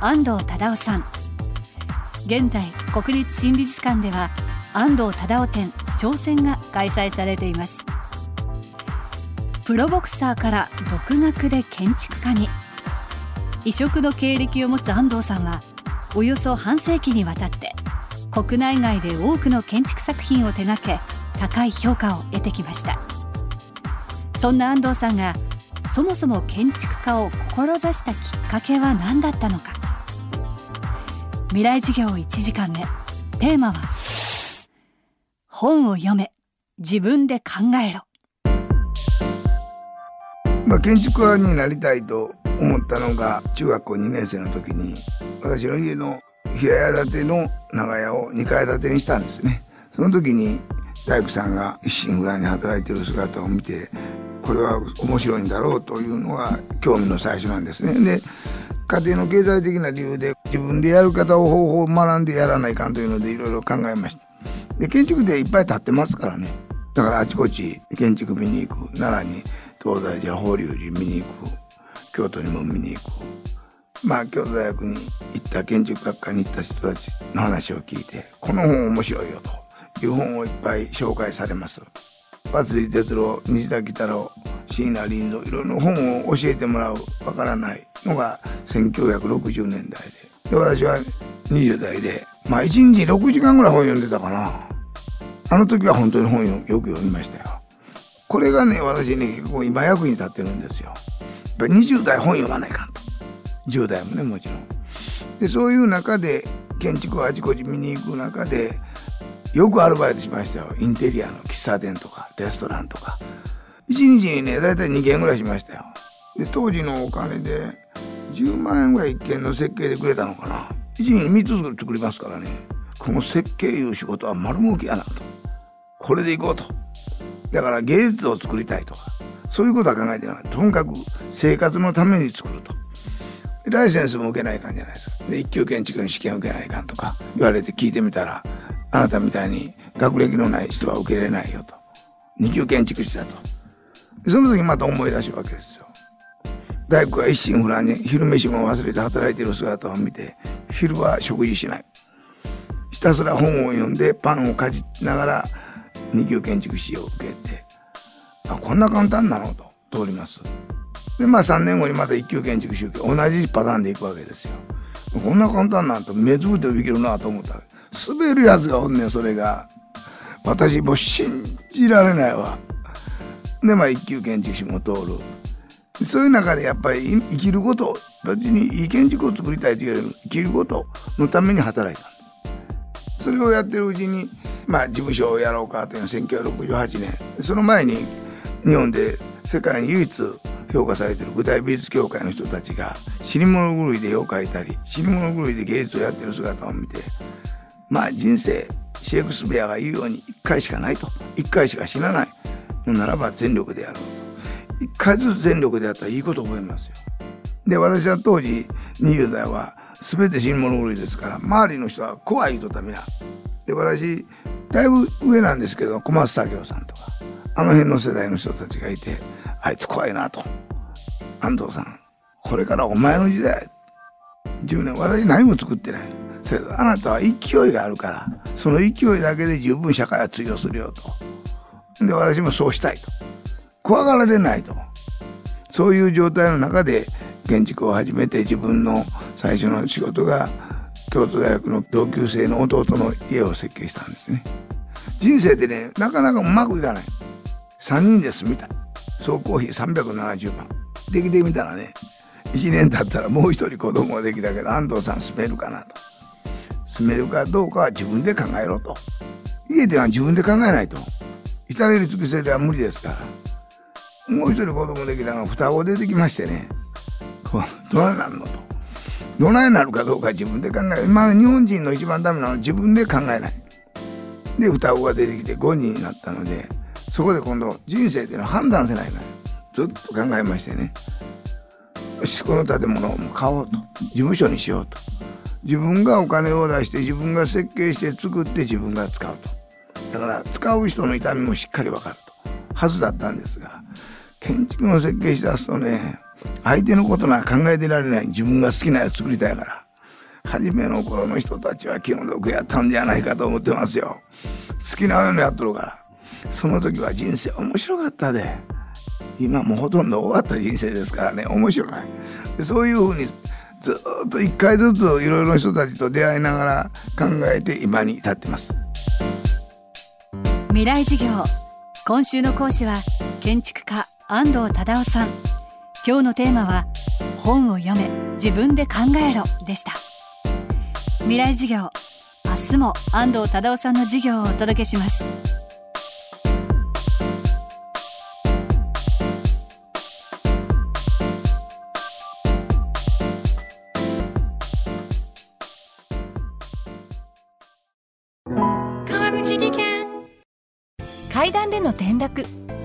安藤忠雄さん。現在国立新美術館では安藤忠雄展挑戦が開催されています。プロボクサーから独学で建築家に。異色の経歴を持つ安藤さんはおよそ半世紀にわたって国内外で多くの建築作品を手掛け高い評価を得てきました。そんな安藤さんがそもそも建築家を志したきっかけは何だったのか。未来授業1時間目。テーマは本を読め。自分で考えろ。まあ、建築家になりたいと思ったのが中学校2年生の時に私の家の平屋建ての長屋を2階建てにしたんですね。その時に大工さんが一心不乱に働いてる姿を見てこれは面白いんだろうというのが興味の最初なんですね。で家庭の経済的な理由で自分でやる方を方法を学んでやらないかんというのでいろいろ考えました。で建築でいっぱい建ってますからね。だからあちこち建築見に行く。奈良に東大寺法隆寺見に行く。京都にも見に行く。まあ京都大学に行った建築学科に行った人たちの話を聞いてこの本面白いよという本をいっぱい紹介されます。松井哲郎西田喜太郎椎名林蔵いろいろ本を教えてもらう。わからないのが1960年代で。で私は20代でまあ1日6時間ぐらい本読んでたかな。あの時は本当に本をよく読みましたよ。これがね私ね結構今役に立ってるんですよ。やっぱ20代本読まないかんと。10代もねもちろん。でそういう中で建築をあちこち見に行く中でよくアルバイトしましたよ。インテリアの喫茶店とかレストランとか。1日にね大体2軒ぐらいしましたよ。で当時のお金で10万円ぐらい1軒の設計でくれたのかな。1日に3つ作りますからね。この設計いう仕事は丸儲けやなと。これでいこうと。だから芸術を作りたいとか。そういうことは考えてないとにかく生活のために作ると。ライセンスも受けないかんじゃないですか。で一級建築の試験受けないかんとか。言われて聞いてみたらあなたみたいに学歴のない人は受けれないよと。二級建築士だと。その時また思い出したわけですよ。大工が一心不乱に昼飯も忘れて働いている姿を見て昼は食事しない。ひたすら本を読んでパンをかじりながら二級建築士を受けてあこんな簡単なの？と通ります。でまあ3年後にまた一級建築士を受け同じパターンでいくわけですよ。こんな簡単なんと目つぶってできるなと思った滑るやつがおんねんそれが。私もう信じられないわ。でまあ一級建築士も通る。そういう中でやっぱり生きること別にいい建築を作りたいというよりも生きることのために働いた。それをやってるうちにまあ事務所をやろうかというのは1968年その前に日本で世界に唯一評価されてる具体美術協会の人たちが死に物狂いで絵を描いたり死に物狂いで芸術をやってる姿を見てまあ人生シェイクスピアが言うように一回しかないと。一回しか死なないならば全力でやろうと。一回ずつ全力でやったらいいこと覚えますよ。で私は当時20代は全て死に物狂いですから周りの人は怖い人だみなで私だいぶ上なんですけど小松左京さんとかあの辺の世代の人たちがいてあいつ怖いなと。安藤さんこれからお前の時代。10年私何も作ってない。それあなたは勢いがあるからその勢いだけで十分社会は通用するよと。で私もそうしたいと。怖がられないと。そういう状態の中で建築を始めて自分の最初の仕事が京都大学の同級生の弟の家を設計したんですね。人生でねなかなかうまくいかない。3人で住みたい。総工費370万。できてみたらね1年経ったらもう一人子供ができたけど安藤さん住めるかなと。住めるかどうかは自分で考えろと。家では自分で考えないと。至れり尽くせりは無理ですから。もう一人子供できたの双子出てきましてね。どうなんのと。どないなるかどうか自分で考え今日本人の一番ダメなのは自分で考えない。で双子が出てきて5人になったのでそこで今度人生っていうのは判断せないからずっと考えましてね。よしこの建物を買おうと。事務所にしようと。自分がお金を出して自分が設計して作って自分が使うと。だから使う人の痛みもしっかり分かると。はずだったんですが建築の設計しだすとね相手のことなんか考えてられない。自分が好きなやつ作りたいから。初めの頃の人たちは気の毒やったんじゃないかと思ってますよ。好きなようにやっとるから。その時は人生面白かったで。今もうほとんど終わった人生ですからね。面白い。そういうふうにずっと一回ずついろいろな人たちと出会いながら考えて今に至ってます。未来事業。今週の講師は建築家安藤忠雄さん。今日のテーマは本を読め自分で考えろでした。未来事業明日も安藤忠雄さんの授業をお届けします。川口技研。階段での転落